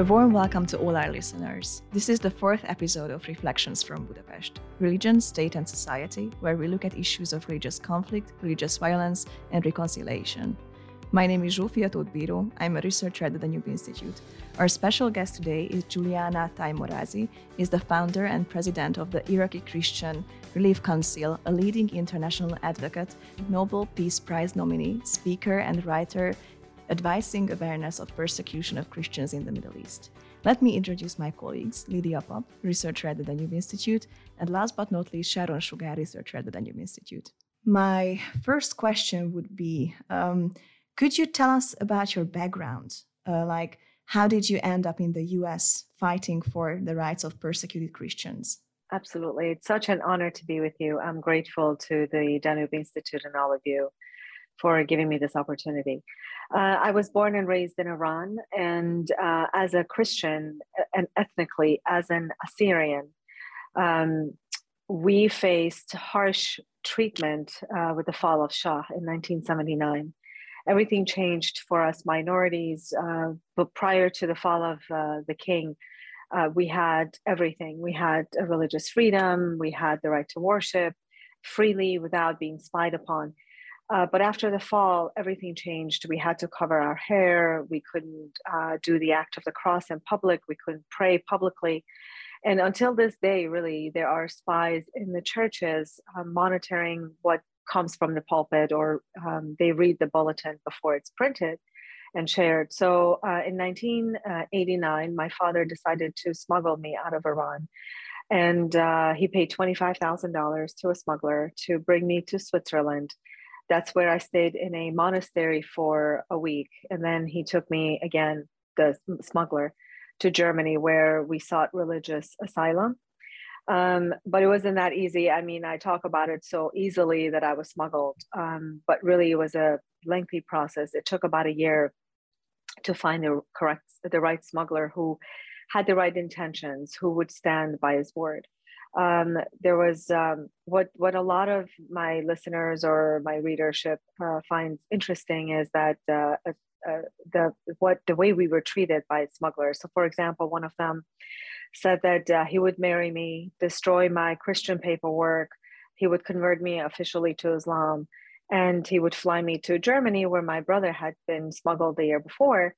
A warm welcome to all our listeners. This is the fourth episode of Reflections from Budapest Religion, State, and Society, where we look at issues of religious conflict, religious violence, and reconciliation. My name is Zsófia Tóth I'm a researcher at the Danube Institute. Our special guest today is Juliana Taimoorazy, is the founder and president of the Iraqi Christian Relief Council, a leading international advocate, Nobel Peace Prize nominee, speaker, and writer advising awareness of persecution of Christians in the Middle East. Let me introduce my colleagues, Lydia Pap, researcher at the Danube Institute, and last but not least, Sharon Sugár, researcher at the Danube Institute. My first question would be um, Could you tell us about your background? Uh, like, how did you end up in the US fighting for the rights of persecuted Christians? Absolutely. It's such an honor to be with you. I'm grateful to the Danube Institute and all of you for giving me this opportunity. Uh, I was born and raised in Iran, and uh, as a Christian and ethnically as an Assyrian, um, we faced harsh treatment uh, with the fall of Shah in 1979. Everything changed for us minorities, uh, but prior to the fall of uh, the king, uh, we had everything. We had religious freedom, we had the right to worship freely without being spied upon uh, but after the fall, everything changed. We had to cover our hair. We couldn't uh, do the act of the cross in public. We couldn't pray publicly. And until this day, really, there are spies in the churches uh, monitoring what comes from the pulpit, or um, they read the bulletin before it's printed and shared. So uh, in 1989, my father decided to smuggle me out of Iran. And uh, he paid $25,000 to a smuggler to bring me to Switzerland that's where I stayed in a monastery for a week. And then he took me again, the smuggler, to Germany where we sought religious asylum. Um, but it wasn't that easy. I mean, I talk about it so easily that I was smuggled, um, but really it was a lengthy process. It took about a year to find the correct, the right smuggler who had the right intentions, who would stand by his word um, there was um, what what a lot of my listeners or my readership uh, finds interesting is that uh, uh, the what the way we were treated by smugglers. So, for example, one of them said that uh, he would marry me, destroy my Christian paperwork, he would convert me officially to Islam, and he would fly me to Germany, where my brother had been smuggled the year before,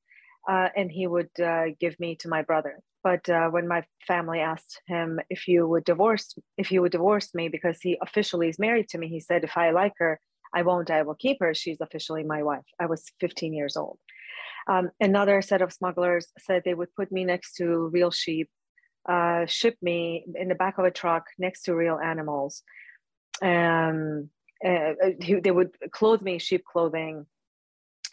uh, and he would uh, give me to my brother. But uh, when my family asked him if you would divorce, if he would divorce me because he officially is married to me, he said, "If I like her, I won't. I will keep her. She's officially my wife." I was 15 years old. Um, another set of smugglers said they would put me next to real sheep, uh, ship me in the back of a truck next to real animals. Um, uh, they would clothe me sheep clothing,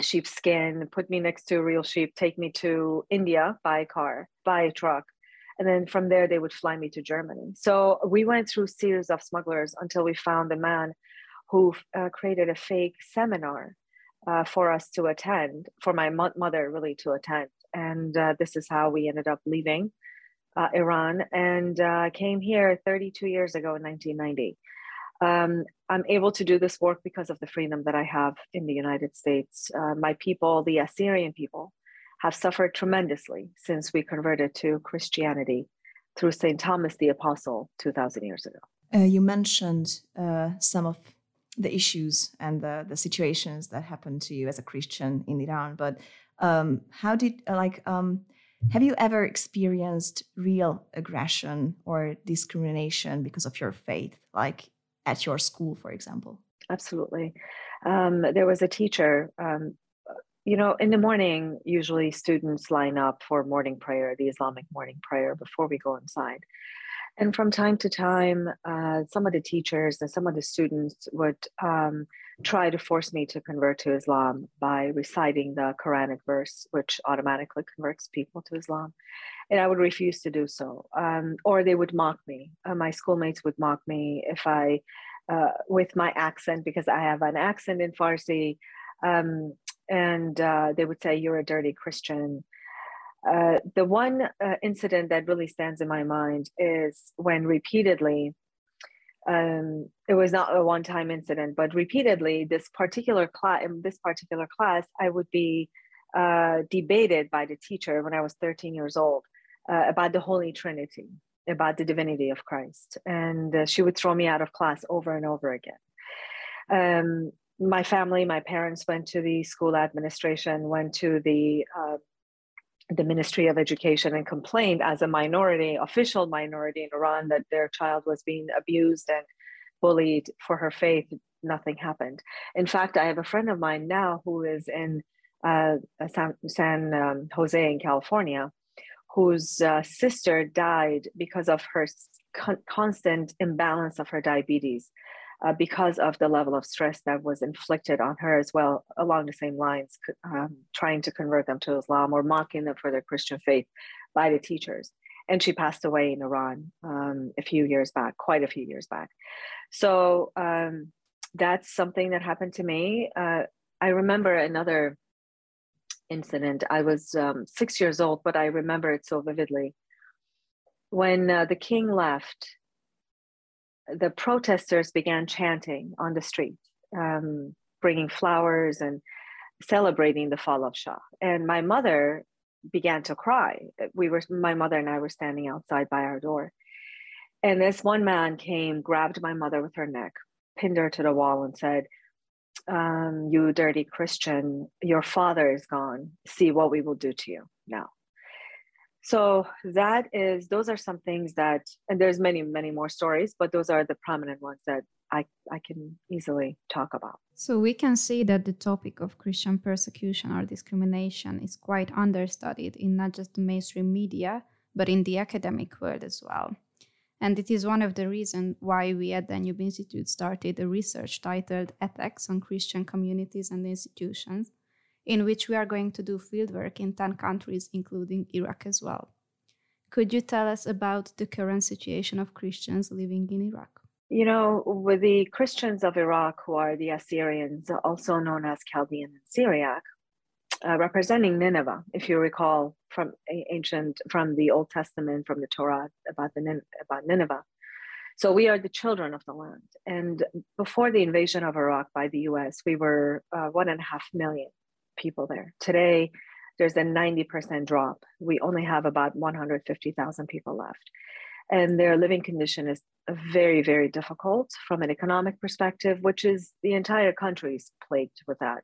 sheepskin, put me next to a real sheep, take me to India by car, by a truck. And then from there, they would fly me to Germany. So we went through series of smugglers until we found a man who uh, created a fake seminar uh, for us to attend, for my mo- mother really to attend. And uh, this is how we ended up leaving uh, Iran and uh, came here 32 years ago in 1990 um, I'm able to do this work because of the freedom that I have in the United States. Uh, my people, the Assyrian people, have suffered tremendously since we converted to Christianity through St. Thomas the Apostle 2,000 years ago. Uh, you mentioned uh, some of the issues and the, the situations that happened to you as a Christian in Iran, but um, how did, uh, like, um, have you ever experienced real aggression or discrimination because of your faith, like at your school, for example? Absolutely. Um, there was a teacher. Um, you know, in the morning, usually students line up for morning prayer, the Islamic morning prayer, before we go inside. And from time to time, uh, some of the teachers and some of the students would um, try to force me to convert to Islam by reciting the Quranic verse, which automatically converts people to Islam. And I would refuse to do so. Um, or they would mock me. Uh, my schoolmates would mock me if I, uh, with my accent, because I have an accent in Farsi. Um, and uh, they would say, You're a dirty Christian. Uh, the one uh, incident that really stands in my mind is when repeatedly, um, it was not a one-time incident, but repeatedly, this particular class, in this particular class, I would be uh, debated by the teacher when I was 13 years old uh, about the Holy Trinity, about the divinity of Christ. And uh, she would throw me out of class over and over again. Um, my family, my parents went to the school administration, went to the uh, the Ministry of Education and complained as a minority, official minority in Iran, that their child was being abused and bullied for her faith. Nothing happened. In fact, I have a friend of mine now who is in uh, San, San um, Jose in California, whose uh, sister died because of her con- constant imbalance of her diabetes, uh, because of the level of stress that was inflicted on her as well, along the same lines, um, trying to convert them to Islam or mocking them for their Christian faith by the teachers. And she passed away in Iran um, a few years back, quite a few years back. So um, that's something that happened to me. Uh, I remember another incident. I was um, six years old, but I remember it so vividly. When uh, the king left, the protesters began chanting on the street, um, bringing flowers and celebrating the fall of Shah. And my mother began to cry. We were, my mother and I were standing outside by our door. And this one man came, grabbed my mother with her neck, pinned her to the wall, and said, um, You dirty Christian, your father is gone. See what we will do to you now. So that is, those are some things that, and there's many, many more stories, but those are the prominent ones that I, I can easily talk about. So we can see that the topic of Christian persecution or discrimination is quite understudied in not just the mainstream media, but in the academic world as well. And it is one of the reasons why we at the Danube Institute started a research titled Attacks on Christian Communities and Institutions, in which we are going to do fieldwork in 10 countries, including Iraq as well. Could you tell us about the current situation of Christians living in Iraq? You know, with the Christians of Iraq, who are the Assyrians, also known as Chaldean and Syriac, uh, representing Nineveh, if you recall from ancient, from the Old Testament, from the Torah about the about Nineveh. So we are the children of the land. And before the invasion of Iraq by the U.S., we were uh, one and a half million people there. Today, there's a 90% drop. We only have about 150,000 people left. And their living condition is very, very difficult from an economic perspective, which is the entire country is plagued with that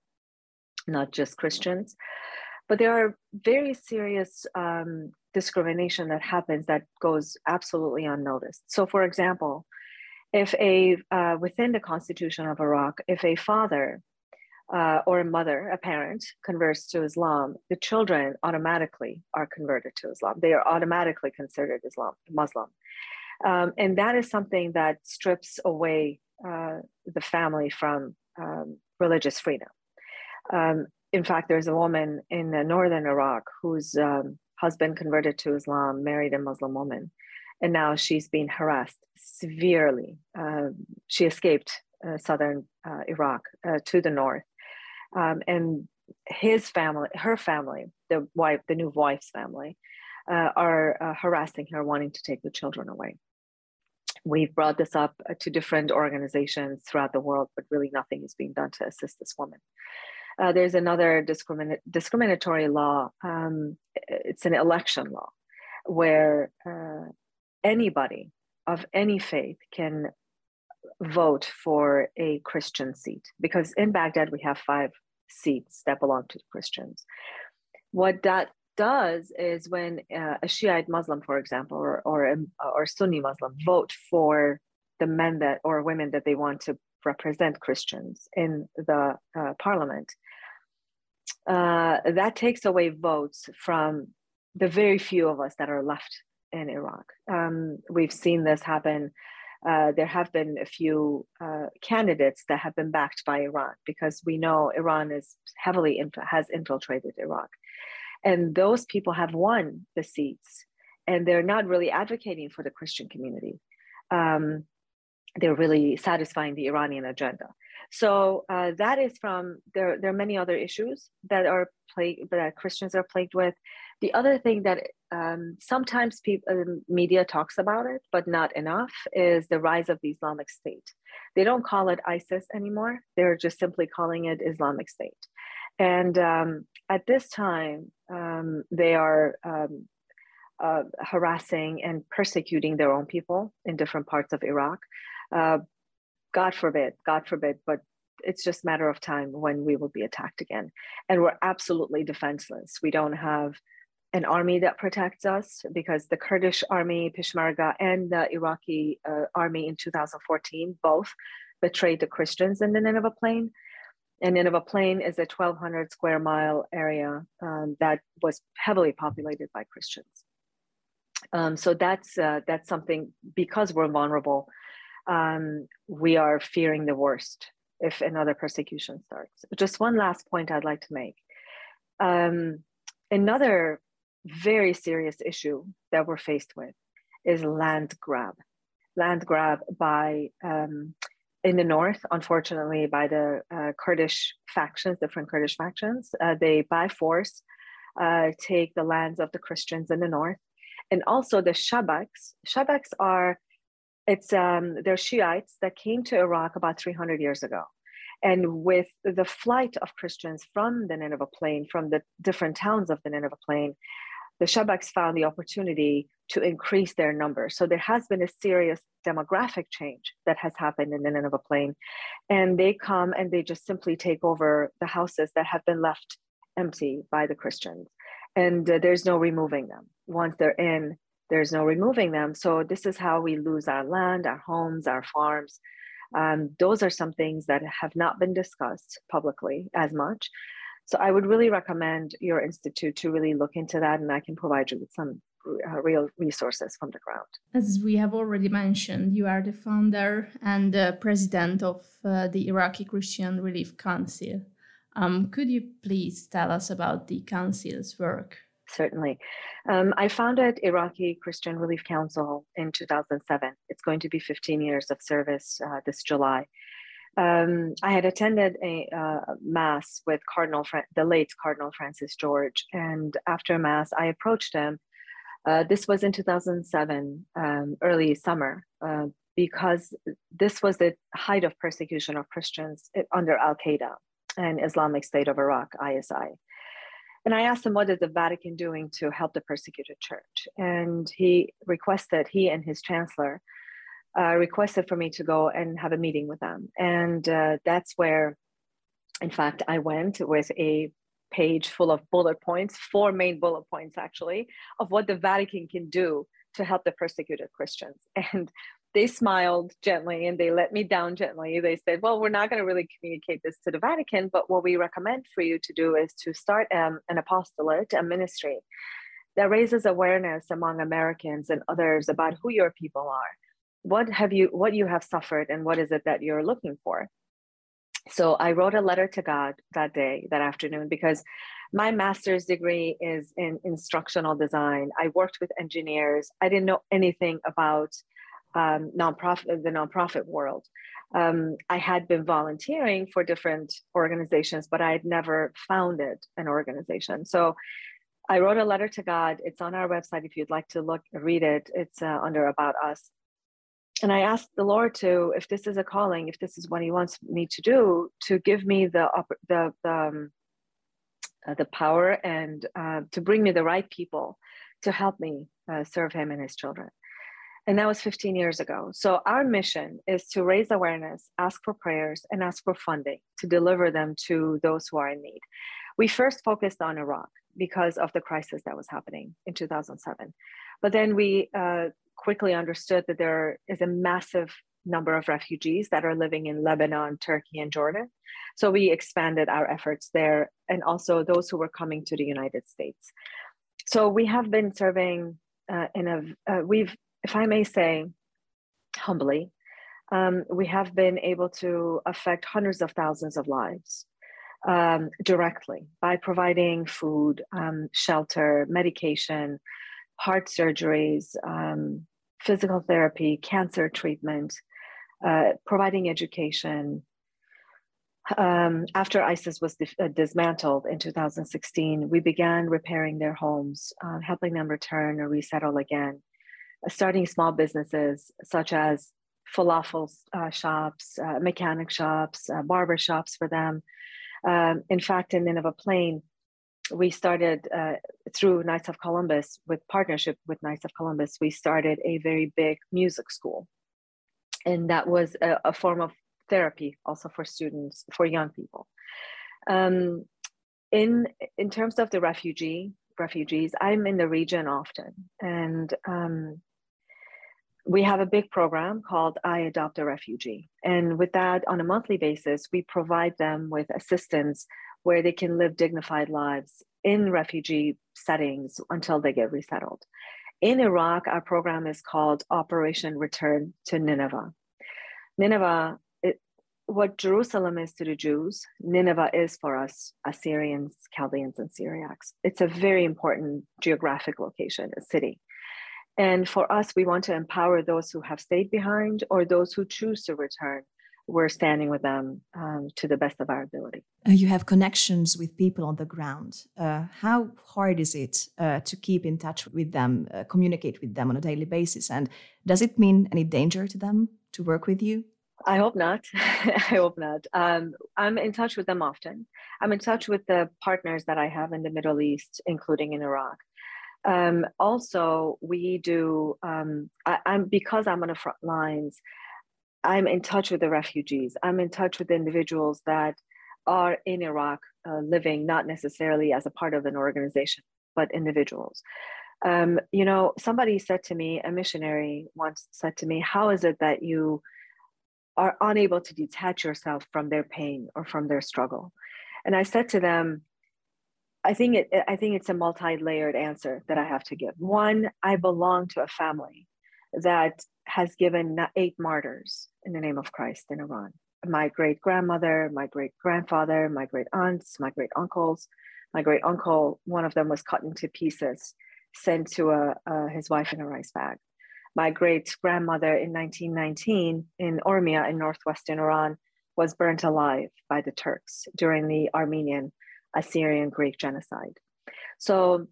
not just Christians. But there are very serious um, discrimination that happens that goes absolutely unnoticed. So, for example, if a uh, within the constitution of Iraq, if a father uh, or a mother, a parent, converts to Islam, the children automatically are converted to Islam. They are automatically considered Islam Muslim, um, and that is something that strips away uh, the family from um, religious freedom. Um, in fact, there's a woman in northern Iraq whose um, husband converted to Islam, married a Muslim woman, and now she's being harassed severely. Uh, she escaped uh, southern uh, Iraq uh, to the north, um, and his family, her family, the wife, the new wife's family, uh, are uh, harassing her, wanting to take the children away. We've brought this up to different organizations throughout the world, but really nothing is being done to assist this woman. Uh, there's another discrimin- discriminatory law. Um, it's an election law where uh, anybody of any faith can vote for a Christian seat because in Baghdad we have five seats that belong to Christians. What that does is when uh, a Shiite Muslim, for example, or or, a, or Sunni Muslim vote for the men that or women that they want to represent Christians in the uh, parliament, uh, that takes away votes from the very few of us that are left in Iraq. Um, we've seen this happen. Uh, there have been a few uh, candidates that have been backed by Iran because we know Iran is heavily inf- has infiltrated Iraq, and those people have won the seats, and they're not really advocating for the Christian community. Um, they're really satisfying the Iranian agenda. So uh, that is from there. There are many other issues that are plagued that Christians are plagued with. The other thing that um, sometimes people, uh, media talks about it, but not enough, is the rise of the Islamic State. They don't call it ISIS anymore. They're just simply calling it Islamic State. And um, at this time, um, they are um, uh, harassing and persecuting their own people in different parts of Iraq. Uh, God forbid, God forbid, but it's just a matter of time when we will be attacked again. And we're absolutely defenseless. We don't have an army that protects us because the Kurdish army, Peshmerga, and the Iraqi uh, army in 2014 both betrayed the Christians in the Nineveh Plain. And Nineveh Plain is a 1,200 square mile area um, that was heavily populated by Christians. Um, so that's uh, that's something because we're vulnerable, um, we are fearing the worst if another persecution starts. Just one last point I'd like to make. Um, another very serious issue that we're faced with is land grab. Land grab by um, in the north, unfortunately, by the uh, Kurdish factions, different Kurdish factions. Uh, they, by force, uh, take the lands of the Christians in the north. And also the Shabaks. Shabaks are, it's, um, they're Shiites that came to Iraq about 300 years ago. And with the flight of Christians from the Nineveh Plain, from the different towns of the Nineveh Plain, the Shabaks found the opportunity to increase their numbers. So there has been a serious demographic change that has happened in the Nineveh Plain. And they come and they just simply take over the houses that have been left empty by the Christians. And uh, there's no removing them. Once they're in, there's no removing them. So this is how we lose our land, our homes, our farms. Um, those are some things that have not been discussed publicly as much. So I would really recommend your institute to really look into that, and I can provide you with some uh, real resources from the ground. As we have already mentioned, you are the founder and the president of uh, the Iraqi Christian Relief Council. Um, could you please tell us about the council's work? Certainly. Um, I founded Iraqi Christian Relief Council in 2007. It's going to be 15 years of service uh, this July um, I had attended a uh, mass with Cardinal Fra- the late Cardinal Francis George, and after mass, I approached him. Uh, this was in 2007, um, early summer, uh, because this was the height of persecution of Christians under Al Qaeda and Islamic State of Iraq (ISI). And I asked him, "What is the Vatican doing to help the persecuted church?" And he requested he and his chancellor uh, requested for me to go and have a meeting with them. And uh, that's where, in fact, I went with a page full of bullet points, four main bullet points actually, of what the Vatican can do to help the persecuted Christians. And they smiled gently and they let me down gently. They said, Well, we're not going to really communicate this to the Vatican, but what we recommend for you to do is to start um, an apostolate, a ministry that raises awareness among Americans and others about who your people are. What have you what you have suffered and what is it that you're looking for? So i wrote a letter to god that day that afternoon because my master's degree is in instructional design. I worked with engineers. I didn't know anything about um, nonprofit the nonprofit world um, i had been volunteering for different organizations but i had never founded an organization so I wrote a letter to God. It's on our website if you'd like to look read it. It's uh, under About Us and I asked the Lord to, if this is a calling, if this is what He wants me to do, to give me the the the, um, uh, the power and uh, to bring me the right people to help me uh, serve Him and His children. And that was 15 years ago. So our mission is to raise awareness, ask for prayers, and ask for funding to deliver them to those who are in need. We first focused on Iraq because of the crisis that was happening in 2007. But then we uh, quickly understood that there is a massive number of refugees that are living in Lebanon, Turkey, and Jordan. So we expanded our efforts there and also those who were coming to the United States. So we have been serving uh, in a, uh, we've, if I may say humbly, um, we have been able to affect hundreds of thousands of lives um, directly by providing food, um, shelter, medication, heart surgeries, um, physical therapy, cancer treatment, uh, providing education. Um, after ISIS was uh, dismantled in 2016, we began repairing their homes, uh, helping them return or resettle again, starting small businesses such as falafel uh, shops, uh, mechanic shops, barber shops for them, Um, in fact, in Nineveh Plain, we started uh, through Knights of Columbus with partnership with Knights of Columbus. We started a very big music school, and that was a, a form of therapy also for students for young people. Um, in in terms of the refugee refugees, I'm in the region often, and um, we have a big program called I Adopt a Refugee. And with that, on a monthly basis, we provide them with assistance where they can live dignified lives in refugee settings until they get resettled. In Iraq, our program is called Operation Return to Nineveh. Nineveh, it, what Jerusalem is to the Jews, Nineveh is for us Assyrians, Chaldeans, and Syriacs. It's a very important geographic location, a city. And for us, we want to empower those who have stayed behind or those who choose to return. We're standing with them um, to the best of our ability. Uh, you have connections with people on the ground. Uh, how hard is it uh, to keep in touch with them, uh, communicate with them on a daily basis? And does it mean any danger to them to work with you? I hope not. I hope not. Um, I'm in touch with them often. I'm in touch with the partners that I have in the Middle East, including in Iraq. Um, also, we do, um, I, am because I'm on the front lines, I'm in touch with the refugees. I'm in touch with individuals that are in Iraq uh, living, not necessarily as a part of an organization, but individuals. Um, you know, somebody said to me, a missionary once said to me, How is it that you are unable to detach yourself from their pain or from their struggle? And I said to them, I think it I think it's a multi-layered answer that I have to give. One, I belong to a family that has given eight martyrs in the name of Christ in Iran. My great grandmother, my great grandfather, my great aunts, my great uncles. My great uncle, one of them was cut into pieces, sent to a, his wife in a rice bag. My great grandmother in 1919 in Ormia in northwestern Iran was burnt alive by the Turks during the Armenian Assyrian Greek genocide. So,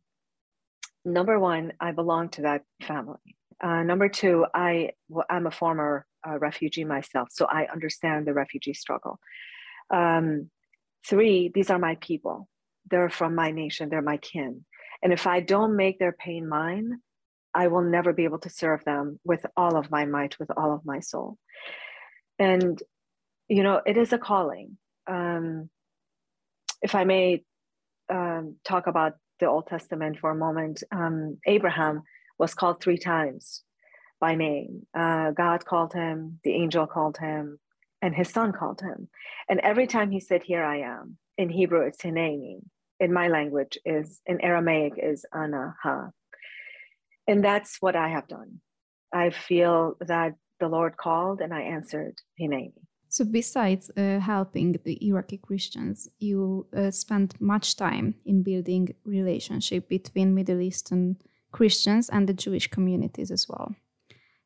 number one, I belong to that family. Uh, number two, I I'm a former uh, refugee myself, so I understand the refugee struggle. Um, three, these are my people. They're from my nation. They're my kin. And if I don't make their pain mine, I will never be able to serve them with all of my might, with all of my soul. And you know, it is a calling. Um, if I may um, talk about the Old Testament for a moment, um, Abraham was called three times by name. Uh, God called him, the angel called him, and his son called him. And every time he said, Here I am, in Hebrew it's Hineni. In my language is in Aramaic is Ana Ha. And that's what I have done. I feel that the Lord called and I answered Hineni. So, besides uh, helping the Iraqi Christians, you uh, spent much time in building relationship between Middle Eastern Christians and the Jewish communities as well.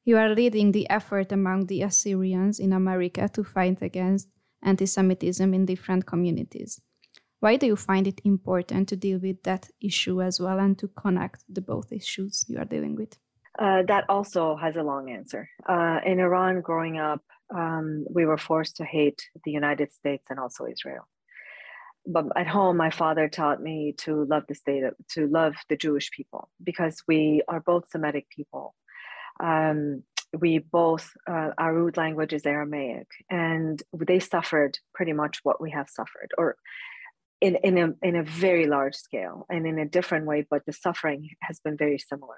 You are leading the effort among the Assyrians in America to fight against anti-Semitism in different communities. Why do you find it important to deal with that issue as well and to connect the both issues you are dealing with? Uh, that also has a long answer. Uh, in Iran, growing up, um, we were forced to hate the United States and also Israel. But at home, my father taught me to love the state, to love the Jewish people, because we are both Semitic people. Um, we both, uh, our root language is Aramaic, and they suffered pretty much what we have suffered, or in, in, a, in a very large scale and in a different way, but the suffering has been very similar.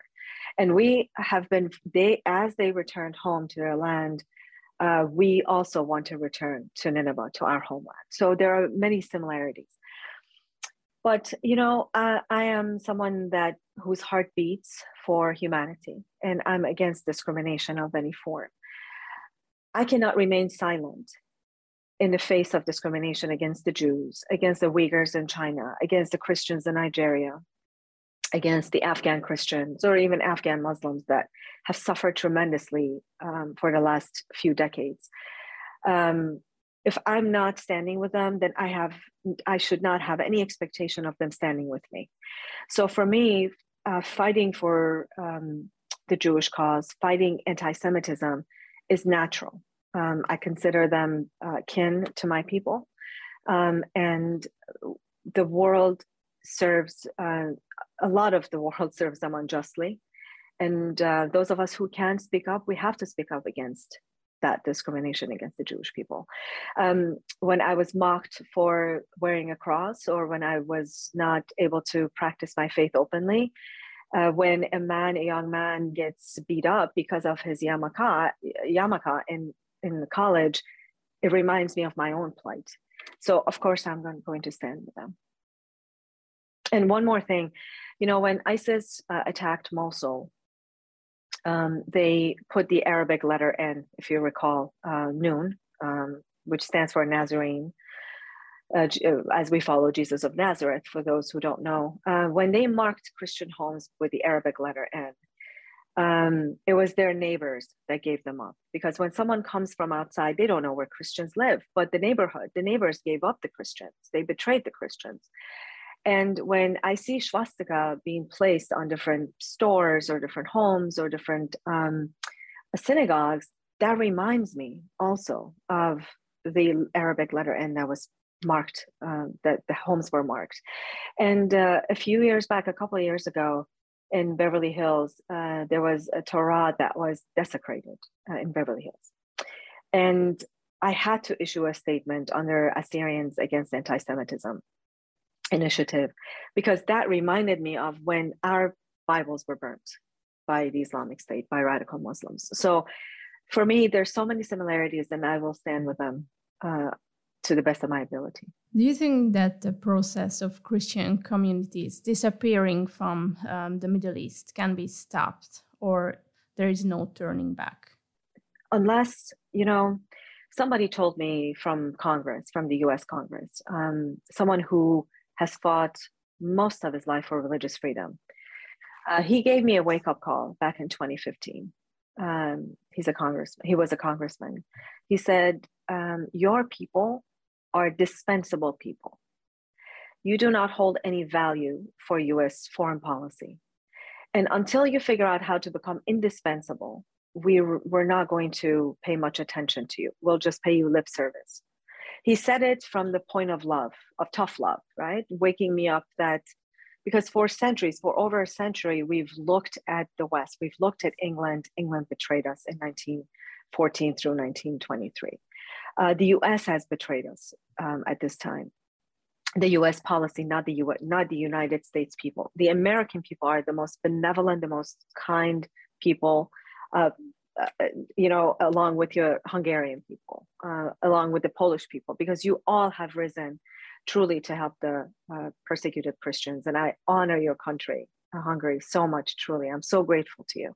And we have been, they, as they returned home to their land, uh, we also want to return to Nineveh, to our homeland. So there are many similarities. But you know, uh, I am someone that whose heart beats for humanity, and I'm against discrimination of any form. I cannot remain silent in the face of discrimination against the Jews, against the Uyghurs in China, against the Christians in Nigeria, against the Afghan Christians or even Afghan Muslims that have suffered tremendously um, for the last few decades. Um, if I'm not standing with them, then I have I should not have any expectation of them standing with me. So for me, uh, fighting for um, the Jewish cause, fighting anti-Semitism, is natural. Um, I consider them uh, kin to my people. Um, and the world serves, uh, a lot of the world serves them unjustly. And uh, those of us who can speak up, we have to speak up against that discrimination against the Jewish people. Um, when I was mocked for wearing a cross, or when I was not able to practice my faith openly, uh, when a man, a young man, gets beat up because of his yarmulke, yarmulke in in college, it reminds me of my own plight. So of course I'm going to stand with them. And one more thing, you know, when ISIS uh, attacked Mosul, um, they put the Arabic letter N, if you recall, uh, Noon, um, which stands for Nazarene, uh, uh, as we follow Jesus of Nazareth, for those who don't know. Uh, when they marked Christian homes with the Arabic letter N, um, it was their neighbors that gave them up. Because when someone comes from outside, they don't know where Christians live, but the neighborhood, the neighbors gave up the Christians, they betrayed the Christians. And when I see swastika being placed on different stores or different homes or different um, synagogues, that reminds me also of the Arabic letter N that was marked, uh, that the homes were marked. And uh, a few years back, a couple of years ago, in Beverly Hills, uh, there was a Torah that was desecrated uh, in Beverly Hills. And I had to issue a statement under Assyrians Against Anti Semitism initiative because that reminded me of when our Bibles were burnt by the Islamic State, by radical Muslims. So for me, there's so many similarities, and I will stand with them uh, to the best of my ability. Do you think that the process of Christian communities disappearing from um, the Middle East can be stopped, or there is no turning back? Unless, you know, somebody told me from Congress, from the US Congress, um, someone who has fought most of his life for religious freedom. Uh, he gave me a wake up call back in 2015. Um, he's a congressman. He was a congressman. He said, um, "Your people are dispensable people. You do not hold any value for U.S. foreign policy, and until you figure out how to become indispensable, we we're not going to pay much attention to you. We'll just pay you lip service." He said it from the point of love, of tough love, right? Waking me up that because for centuries, for over a century, we've looked at the West, we've looked at England. England betrayed us in 1914 through 1923. Uh, the US has betrayed us um, at this time. The US policy, not the US, not the United States people. The American people are the most benevolent, the most kind people. Uh, uh, you know, along with your Hungarian people, uh, along with the Polish people, because you all have risen truly to help the uh, persecuted Christians. And I honor your country, uh, Hungary, so much, truly. I'm so grateful to you.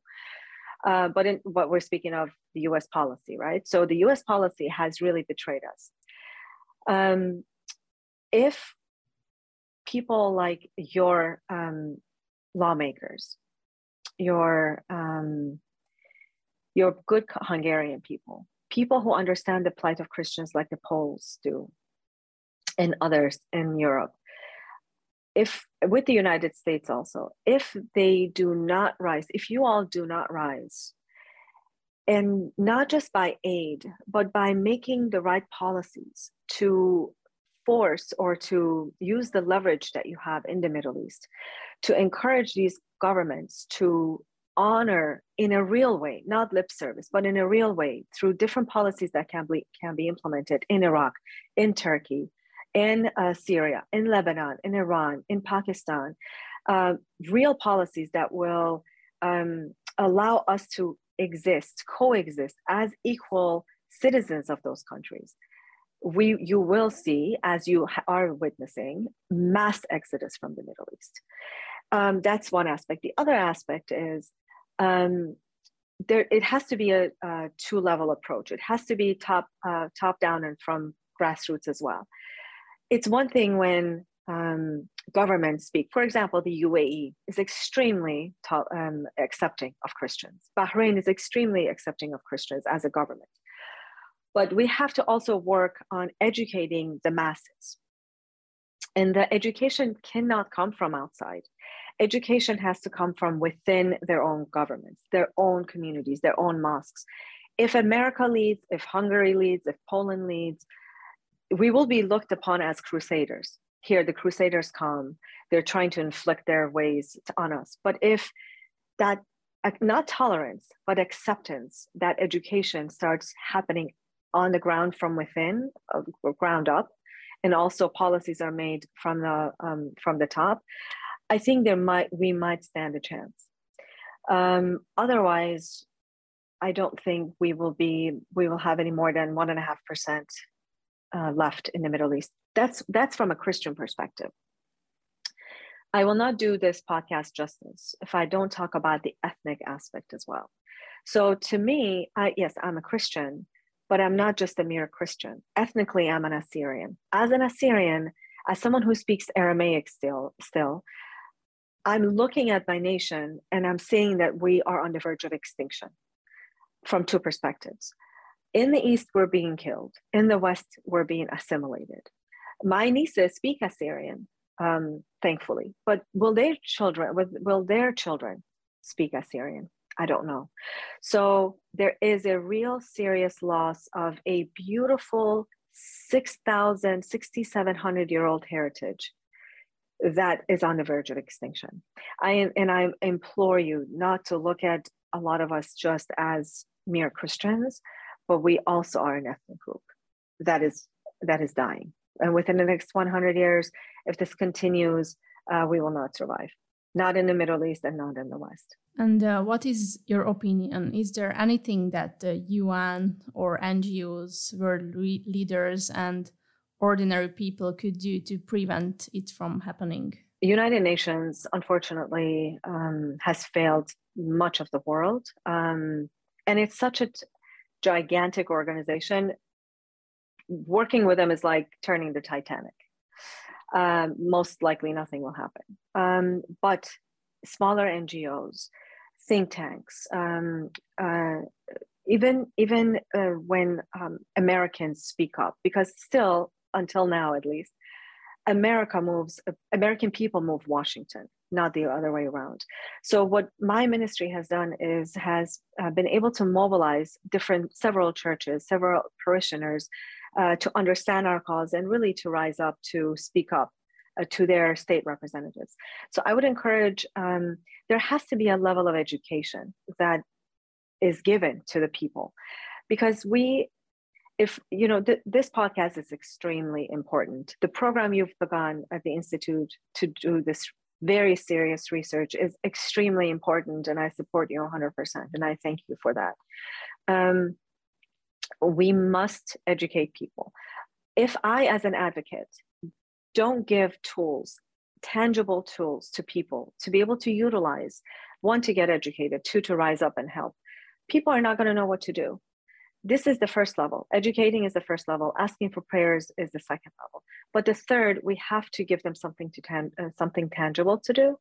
Uh, but in what we're speaking of the US policy, right? So the US policy has really betrayed us. Um, if people like your um, lawmakers, your um, you're good Hungarian people, people who understand the plight of Christians like the Poles do, and others in Europe. If with the United States also, if they do not rise, if you all do not rise, and not just by aid, but by making the right policies to force or to use the leverage that you have in the Middle East to encourage these governments to honor in a real way, not lip service, but in a real way through different policies that can be, can be implemented in Iraq, in Turkey, in uh, Syria, in Lebanon, in Iran, in Pakistan, uh, real policies that will um, allow us to exist, coexist as equal citizens of those countries. We, you will see, as you are witnessing, mass exodus from the Middle East. Um, that's one aspect. The other aspect is um, there it has to be a, a, two level approach. It has to be top uh, top down and from grassroots as well. It's one thing when um, governments speak. For example, the UAE is extremely top, um, accepting of Christians. Bahrain is extremely accepting of Christians as a government. But we have to also work on educating the masses. And the education cannot come from outside education has to come from within their own governments, their own communities, their own mosques. If America leads, if Hungary leads, if Poland leads, we will be looked upon as crusaders. Here, the crusaders come, they're trying to inflict their ways on us. But if that, not tolerance, but acceptance, that education starts happening on the ground from within, uh, ground up, and also policies are made from the um, from the top, I think there might we might stand a chance. Um, otherwise, I don't think we will be we will have any more than one and a half percent uh, left in the Middle East. That's that's from a Christian perspective. I will not do this podcast justice if I don't talk about the ethnic aspect as well. So to me, I, yes, I'm a Christian, but I'm not just a mere Christian. Ethnically, I'm an Assyrian. As an Assyrian, as someone who speaks Aramaic still, still, I'm looking at my nation and I'm seeing that we are on the verge of extinction from two perspectives. In the East, we're being killed. In the West, we're being assimilated. My nieces speak Assyrian, um, thankfully, but will their children, will their children speak Assyrian? I don't know. So there is a real serious loss of a beautiful 6,000, 6,700 year old heritage that is on the verge of extinction. I and I implore you not to look at a lot of us just as mere Christians, but we also are an ethnic group that is that is dying. And within the next 100 years, if this continues, uh, we will not survive. Not in the Middle East and not in the West. And uh, what is your opinion? Is there anything that the UN or NGOs, world leaders, and ordinary people could do to prevent it from happening? The United Nations, unfortunately, um, has failed much of the world. Um, and it's such a t- gigantic organization. Working with them is like turning the Titanic. Um, most likely, nothing will happen. Um, but smaller NGOs, think tanks, um, uh, even even uh, when um, Americans speak up, because still until now at least, America moves. American people move Washington, not the other way around. So what my ministry has done is has uh, been able to mobilize different several churches, several parishioners, uh, to understand our cause and really to rise up to speak up uh, to their state representatives. So I would encourage um, there has to be a level of education that is given to the people because we if you know th- this podcast is extremely important. The program you've begun at the institute to do this very serious research is extremely important and i support you 100% and i thank you for that. Um, we must educate people. If i as an advocate don't give tools, tangible tools to people to be able to utilize one, to get educated, two, to rise up and help, people are not going to know what to do. This is the first level. Educating is the first level. Asking for prayers is the second level. But the third, we have to give them something to tan- uh, something tangible to do.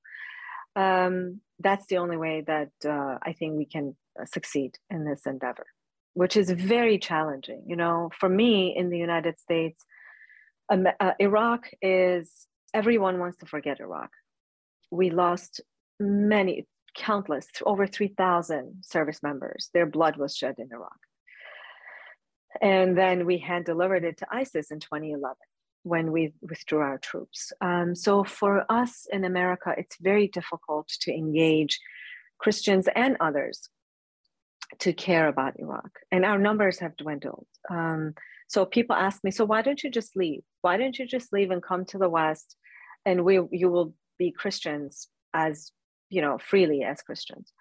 Um, that's the only way that uh, I think we can uh, succeed in this endeavor, which is very challenging. You know, for me in the United States, uh, Iraq is, everyone wants to forget Iraq. We lost many, countless, over 3,000 service members. Their blood was shed in Iraq. And then we hand delivered it to ISIS in 2011 when we withdrew our troops. Um, so for us in America, it's very difficult to engage Christians and others to care about Iraq. And our numbers have dwindled. Um, so people ask me, so why don't you just leave? Why don't you just leave and come to the West and we you will be Christians as you know freely as Christians.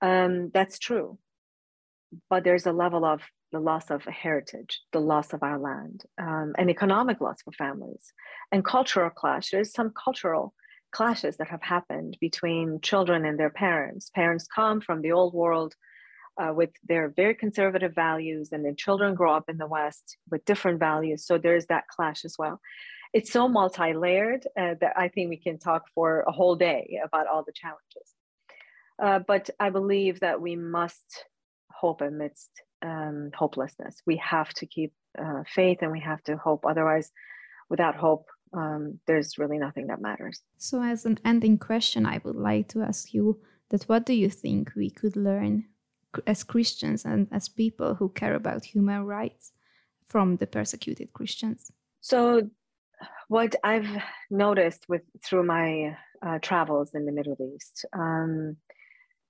Um, that's true. But there's a level of the loss of heritage, the loss of our land, um, and economic loss for families, and cultural clash. There's some cultural clashes that have happened between children and their parents. Parents come from the old world uh, with their very conservative values, and then children grow up in the West with different values. So there's that clash as well. It's so multi layered uh, that I think we can talk for a whole day about all the challenges. Uh, but I believe that we must hope amidst um, hopelessness. We have to keep uh, faith and we have to hope. Otherwise, without hope, um, there's really nothing that matters. So, as an ending question, I would like to ask you that what do you think we could learn as Christians and as people who care about human rights from the persecuted Christians? So, what I've noticed with through my uh, travels in the Middle East, um,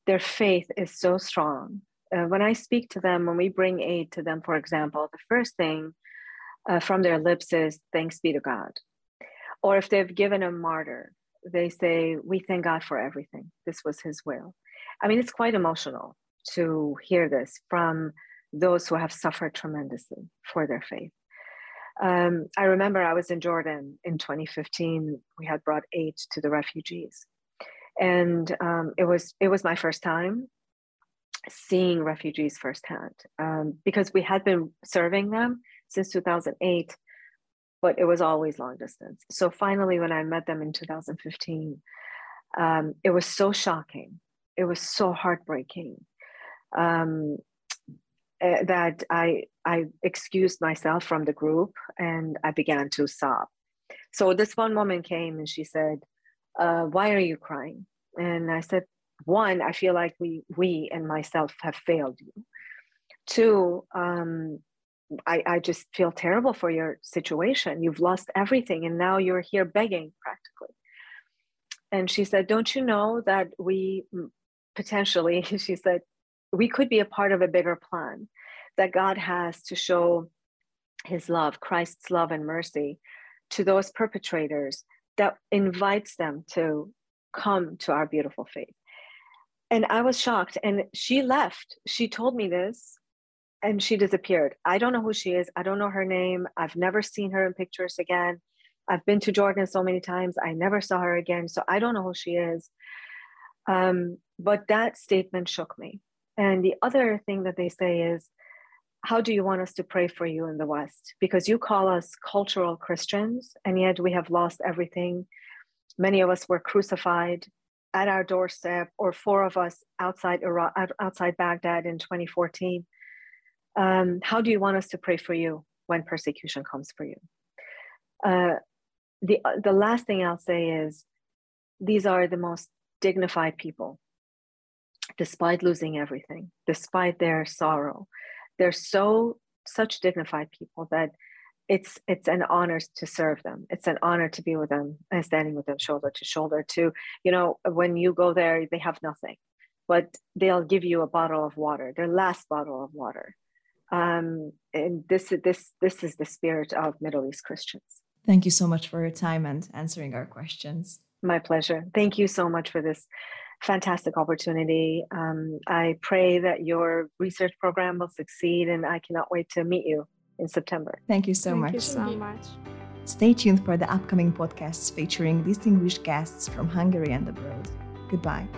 their faith is so strong. Uh, when I speak to them, when we bring aid to them, for example, the first thing uh, from their lips is "Thanks be to God," or if they've given a martyr, they say, "We thank God for everything. This was His will." I mean, it's quite emotional to hear this from those who have suffered tremendously for their faith. Um, I remember I was in Jordan in 2015. We had brought aid to the refugees, and um, it was it was my first time seeing refugees firsthand um, because we had been serving them since 2008, but it was always long distance. So finally, when I met them in 2015, um, it was so shocking. It was so heartbreaking um, uh, that I I excused myself from the group and I began to sob. So this one woman came and she said, uh, "Why are you crying?" And I said, "One, I feel like we we and myself have failed you. Two, um, I, I just feel terrible for your situation. You've lost everything, and now you're here begging practically." And she said, "Don't you know that we potentially?" She said, we could be a part of a bigger plan that God has to show his love, Christ's love and mercy to those perpetrators that invites them to come to our beautiful faith. And I was shocked. And she left. She told me this and she disappeared. I don't know who she is. I don't know her name. I've never seen her in pictures again. I've been to Jordan so many times. I never saw her again. So I don't know who she is. Um, but that statement shook me. And the other thing that they say is, how do you want us to pray for you in the West? Because you call us cultural Christians, and yet we have lost everything. Many of us were crucified at our doorstep, or four of us outside Iraq, outside Baghdad in 2014. Um, how do you want us to pray for you when persecution comes for you? Uh, the the last thing I'll say is, these are the most dignified people despite losing everything, despite their sorrow. They're so such dignified people that it's it's an honor to serve them. It's an honor to be with them and standing with them shoulder to shoulder. To you know, when you go there, they have nothing, but they'll give you a bottle of water, their last bottle of water. Um, and this is this this is the spirit of Middle East Christians. Thank you so much for your time and answering our questions. My pleasure. Thank you so much for this fantastic opportunity. Um, I pray that your research program will succeed, and I cannot wait to meet you in September. Thank you so Thank much. you so much. Stay tuned for the upcoming podcasts featuring distinguished guests from Hungary and abroad. Goodbye.